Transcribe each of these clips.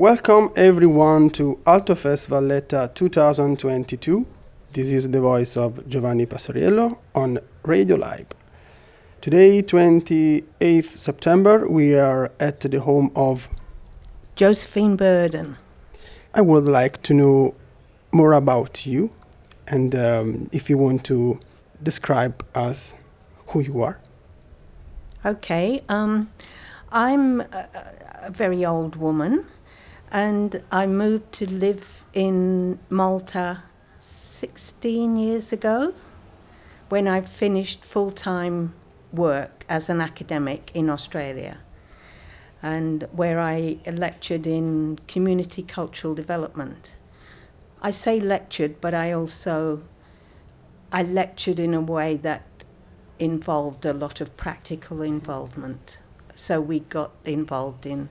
Welcome everyone to AltoFest Valletta 2022. This is the voice of Giovanni Passariello on Radio Live. Today, 28th September, we are at the home of. Josephine Burden. I would like to know more about you and um, if you want to describe us who you are. Okay, um, I'm a, a very old woman and I moved to live in Malta 16 years ago when I finished full time work as an academic in Australia and where I lectured in community cultural development. I say lectured, but I also I lectured in a way that involved a lot of practical involvement. So we got involved in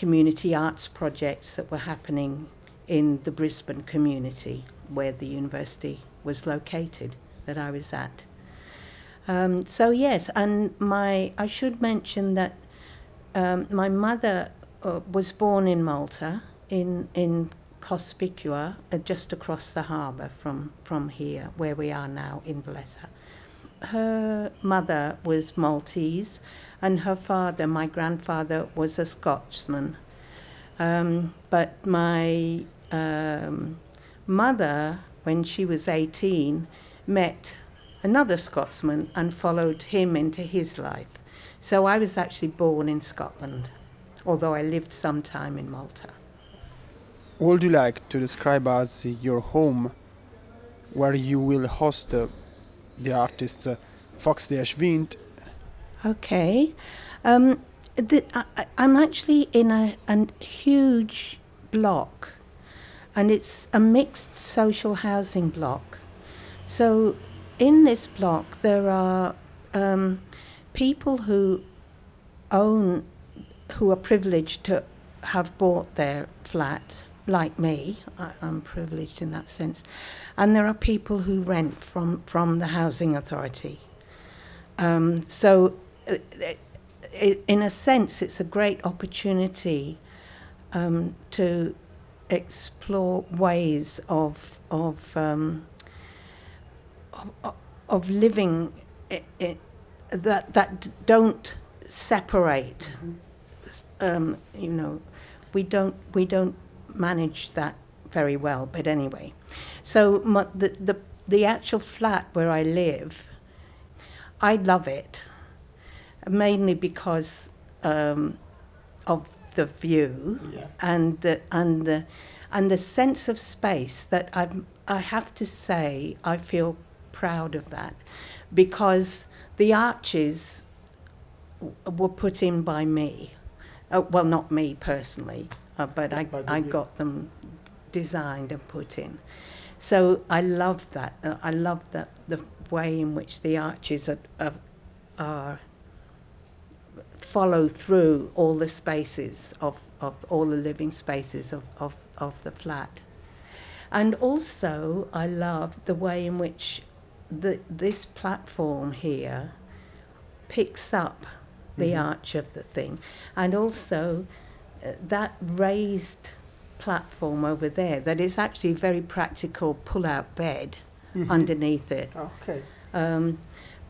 community arts projects that were happening in the Brisbane community where the university was located that I was at. Um, so yes, and my I should mention that um, my mother uh, was born in Malta in in Cospicua, uh, just across the harbour from from here where we are now in Valletta. Her mother was Maltese, and her father, my grandfather, was a Scotsman. Um, but my um, mother, when she was 18, met another Scotsman and followed him into his life. So I was actually born in Scotland, although I lived some time in Malta. Would you like to describe us your home where you will host uh, the artist uh, Fox de Ashvint? Okay. Um, the, I, I'm actually in a, a huge block, and it's a mixed social housing block. So in this block, there are um, people who own, who are privileged to have bought their flat, like me. I, I'm privileged in that sense, and there are people who rent from from the housing authority. Um, so, in a sense, it's a great opportunity um, to explore ways of of um, of, of living it, it, that that don't separate. Um, you know, we don't we don't manage that very well. But anyway, so my, the the the actual flat where I live, I love it, mainly because um, of the view Yeah. and the and the and the sense of space that I I have to say I feel proud of that because the arches w- were put in by me. Uh, well, not me personally, uh, but I, By the- I got them designed and put in. So I love that. Uh, I love that the way in which the arches are, are, are follow through all the spaces of, of all the living spaces of, of, of the flat. And also, I love the way in which the, this platform here picks up the Mhm. arch of the thing. And also, uh, that raised platform over there, that is actually a very practical pull out bed Mhm. underneath it. Okay. Um,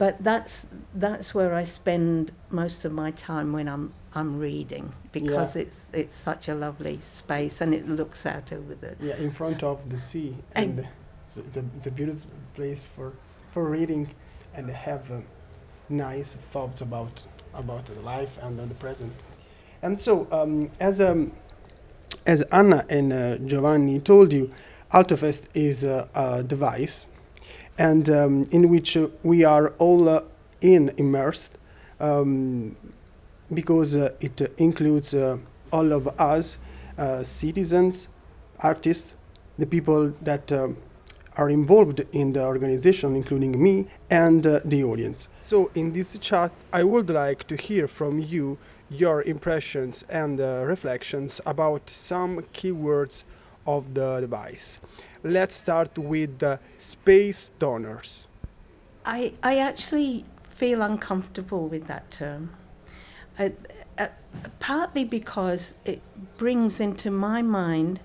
but that's that's where I spend most of my time when I'm I'm reading because Yeah. it's it's such a lovely space and it looks out over the Yeah, in front of the sea, And- and it's, it's a it's a beautiful place for for reading, and have uh, nice thoughts about about the life and the present. And so, um, as um, as Anna and uh, Giovanni told you, AltoFest is uh, a device, and um, in which uh, we are all uh, in immersed, um, because uh, it uh, includes uh, all of us, uh, citizens, artists, the people that um, are involved in the organization, including me and uh, the audience. So, in this chat, I would like to hear from you your impressions and uh, reflections about some keywords of the device. Let's start with the space donors. I, I actually feel uncomfortable with that term. Uh, uh, partly because it brings into my mind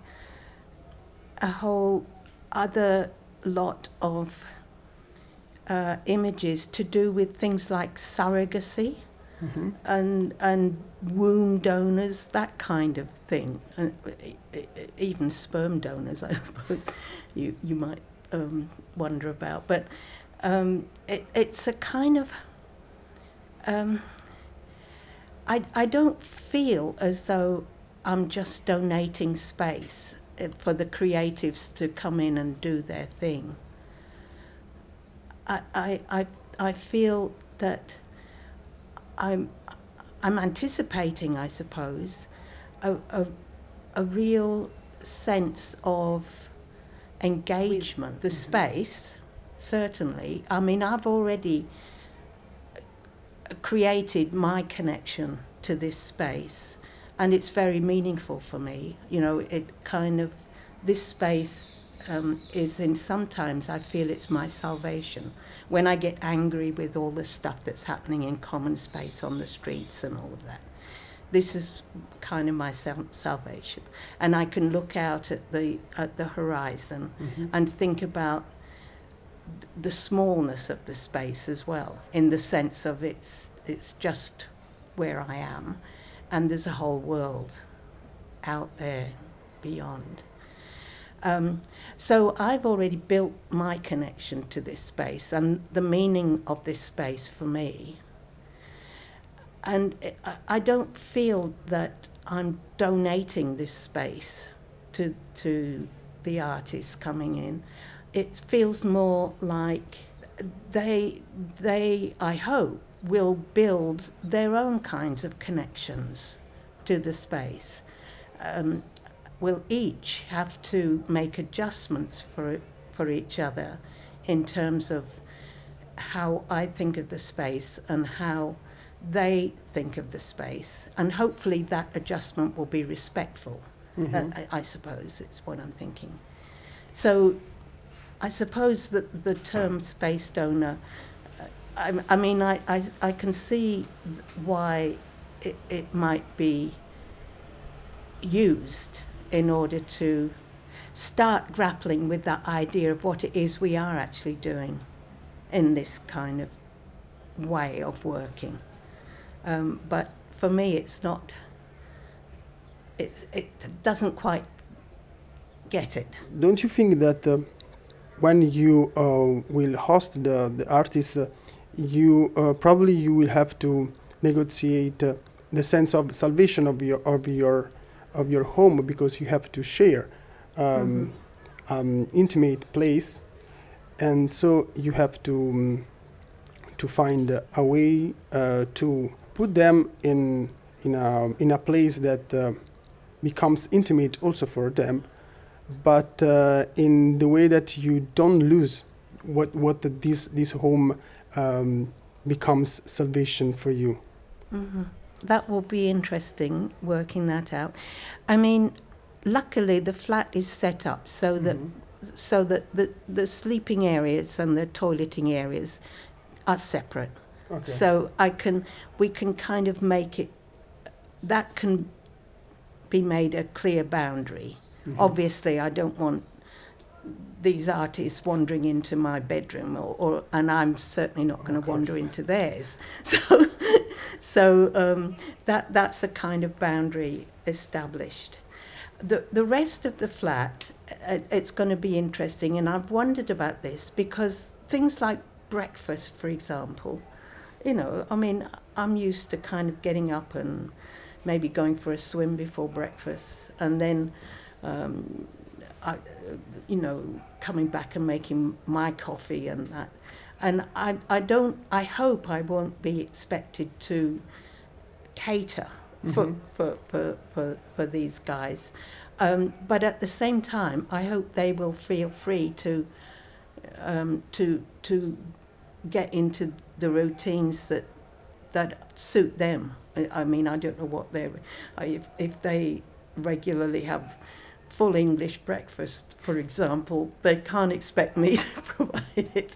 a whole other lot of uh, images to do with things like surrogacy hmm and and womb donors, that kind of thing, and e- even sperm donors, I suppose you you might um, wonder about. But um, it, it's a kind of um, I I don't feel as though I'm just donating space uh, for the creatives to come in and do their thing. I I I, I feel that. I'm, I'm anticipating, I suppose, a, a, a real sense of engagement. The space, certainly. I mean, I've already created my connection to this space, and it's very meaningful for me. You know, it kind of, this space um, is in sometimes I feel it's my salvation when I get angry with all the stuff that's happening in common space on the streets and all of that. This is kind of my sal- salvation, and I can look out at the at the horizon hmm and think about th- the smallness of the space as well, in the sense of it's it's just where I am, and there's a whole world out there beyond. Um, so I've already built my connection to this space and the meaning of this space for me. And I- don't feel that I'm donating this space to, to the artists coming in. It feels more like they, they, I hope, will build their own kinds of connections to the space. Um, will each have to make adjustments for for each other in terms of how I think of the space and how they think of the space. And hopefully that adjustment will be respectful. Hmm uh, I, I suppose is what I'm thinking. So I suppose that the term space donor I, I mean I, I, I can see why it, it might be used in order to start grappling with that idea of what it is we are actually doing in this kind of way of working. Um, but for me, it's not, it, it doesn't quite get it. Don't you think that uh, when you uh, will host the the artist, uh, you uh, probably you will have to negotiate uh, the sense of salvation of your of your of your home because you have to share um, um, intimate place, and so you have to um, to find a way uh, to put them in in a in a place that uh, becomes intimate also for them. But uh, in the way that you don't lose what what the, this this home um, becomes salvation for you. hmm That will be interesting working that out. I mean, luckily the flat is set up so that so that the, the sleeping areas and the toileting areas are separate. Okay. So I can, we can kind of make it, that can be made a clear boundary. Mhm. Obviously, I don't want these artists wandering into my bedroom, or, or and I'm certainly not going to wander into theirs. So, so um, that that's a kind of boundary established. The the rest of the flat, uh, it's going to be interesting, and I've wondered about this because things like breakfast, for example, you know, I mean, I'm used to kind of getting up and maybe going for a swim before breakfast, and then, um, I, you know, coming back and making my coffee and that. And I, I don't, I hope I won't be expected to cater for, Mhm. for, for, for, for these guys. Um, but at the same time, I hope they will feel free to, um, to, to get into the routines that, that suit them. I, I mean, I don't know what they're, if, if they regularly have full English breakfast, for example, they can't expect me to provide it.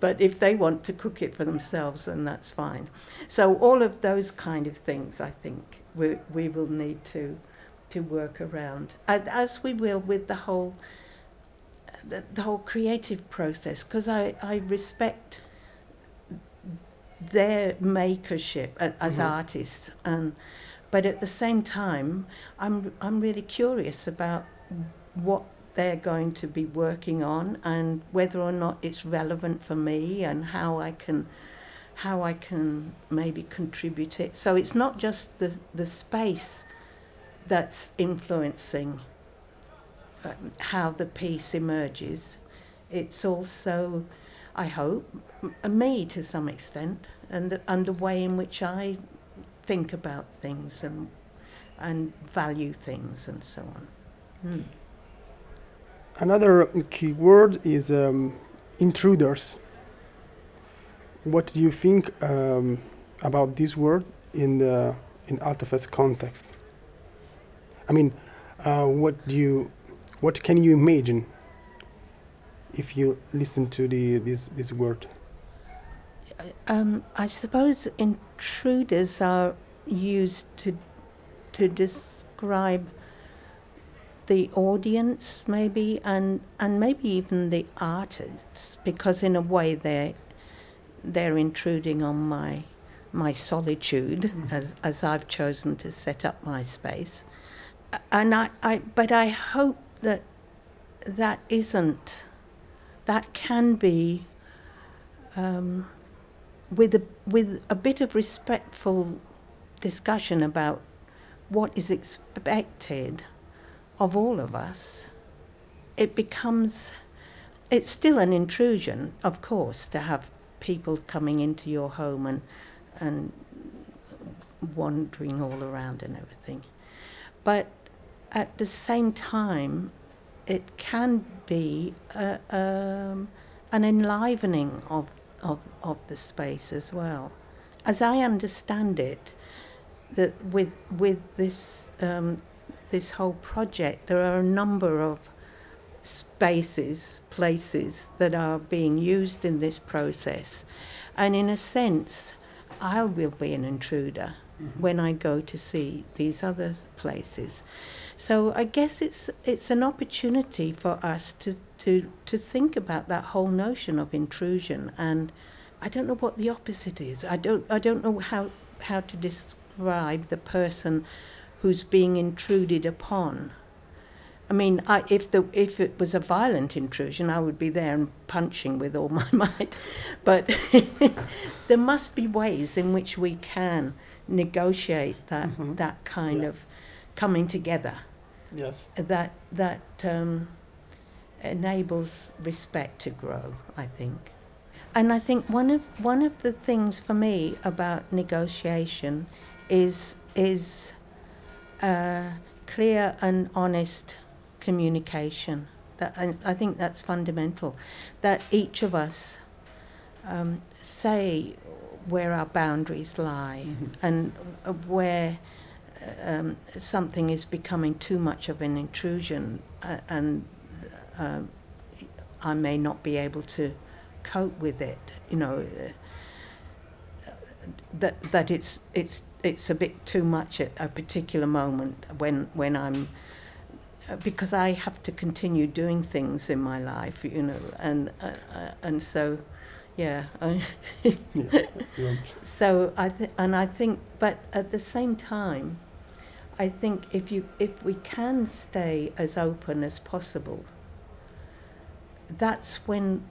But if they want to cook it for themselves, then that's fine. So all of those kind of things, I think, we we will need to to work around, as we will with the whole the, the whole creative process, because I I respect their makership as Mhm. artists, and but at the same time, I'm I'm really curious about what they're going to be working on and whether or not it's relevant for me and how I can how I can maybe contribute it. So it's not just the the space that's influencing um, how the piece emerges. It's also, I hope, m- me to some extent, and the, and the way in which I think about things and and value things and so on. Hmm. Another key word is um, intruders. What do you think um, about this word in the in AltoFest context? I mean, uh, what do you, what can you imagine if you listen to the this this word? Um, I suppose intruders are used to to describe the audience, maybe, and and maybe even the artists, because in a way they they're intruding on my my solitude Mhm. as as I've chosen to set up my space, and I, I but I hope that that isn't that can be. Um, with a with a bit of respectful discussion about what is expected of all of us, it becomes it's still an intrusion, of course, to have people coming into your home and and wandering all around and everything. But at the same time, it can be a, um, an enlivening of of, of the space as well. As I understand it, that with with this um, this whole project, there are a number of spaces, places that are being used in this process, and in a sense, I will be an intruder mm-hmm. when I go to see these other places. So I guess it's it's an opportunity for us to, to, to think about that whole notion of intrusion and I don't know what the opposite is. I don't I don't know how how to describe the person who's being intruded upon. I mean, I, if the if it was a violent intrusion, I would be there and punching with all my might. But there must be ways in which we can negotiate that Mhm. that kind Yeah. of coming together Yes. that that um, enables respect to grow. I think, and I think one of one of the things for me about negotiation is is uh, clear and honest communication. That I, I think that's fundamental. That each of us um, say where our boundaries lie Mhm. and uh, where um, something is becoming too much of an intrusion uh, and um, I may not be able to cope with it. You know uh, that that it's it's it's a bit too much at a particular moment when when I'm uh, because I have to continue doing things in my life, you know, and uh, uh, and so yeah. Yeah. So I th- and I think, but at the same time, I think if you if we can stay as open as possible, that's when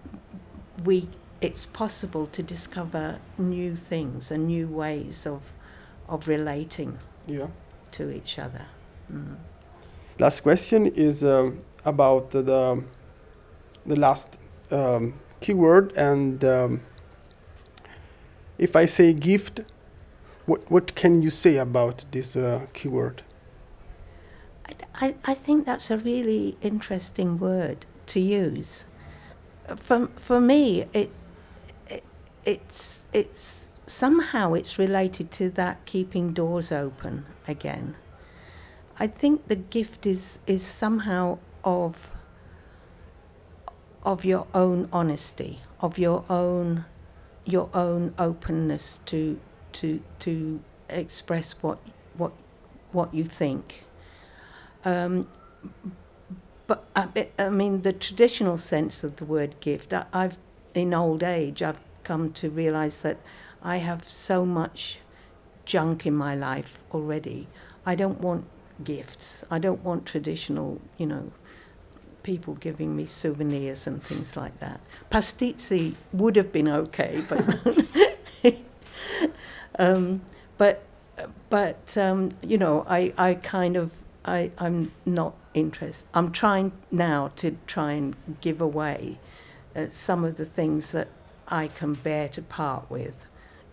we it's possible to discover new things and new ways of of relating yeah. to each other. Mm. Last question is um, about the the, the last um, keyword and um, if I say gift, what what can you say about this uh, keyword? I, I, I think that's a really interesting word to use. For, for me, it, it, it's, it's somehow it's related to that keeping doors open again. I think the gift is, is somehow of, of your own honesty, of your own your own openness to to to express what what what you think. Um, but I, I mean, the traditional sense of the word gift. I, I've in old age, I've come to realize that I have so much junk in my life already. I don't want gifts. I don't want traditional, you know, people giving me souvenirs and things like that. Pastizzi would have been okay, but um, but but um, you know, I, I kind of I, I'm not interested. I'm trying now to try and give away uh, some of the things that I can bear to part with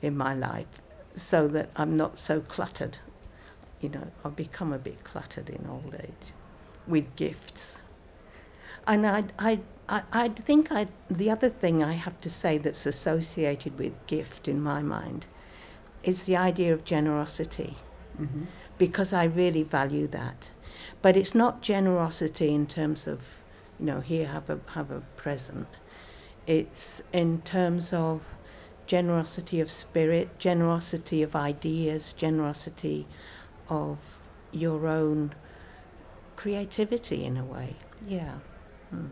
in my life so that I'm not so cluttered. You know, I've become a bit cluttered in old age with gifts. And I, I, I, I think I, the other thing I have to say that's associated with gift in my mind is the idea of generosity, Mm-hmm. because I really value that. But it's not generosity in terms of, you know, here have a have a present. It's in terms of generosity of spirit, generosity of ideas, generosity of your own creativity in a way. Yeah. Mm.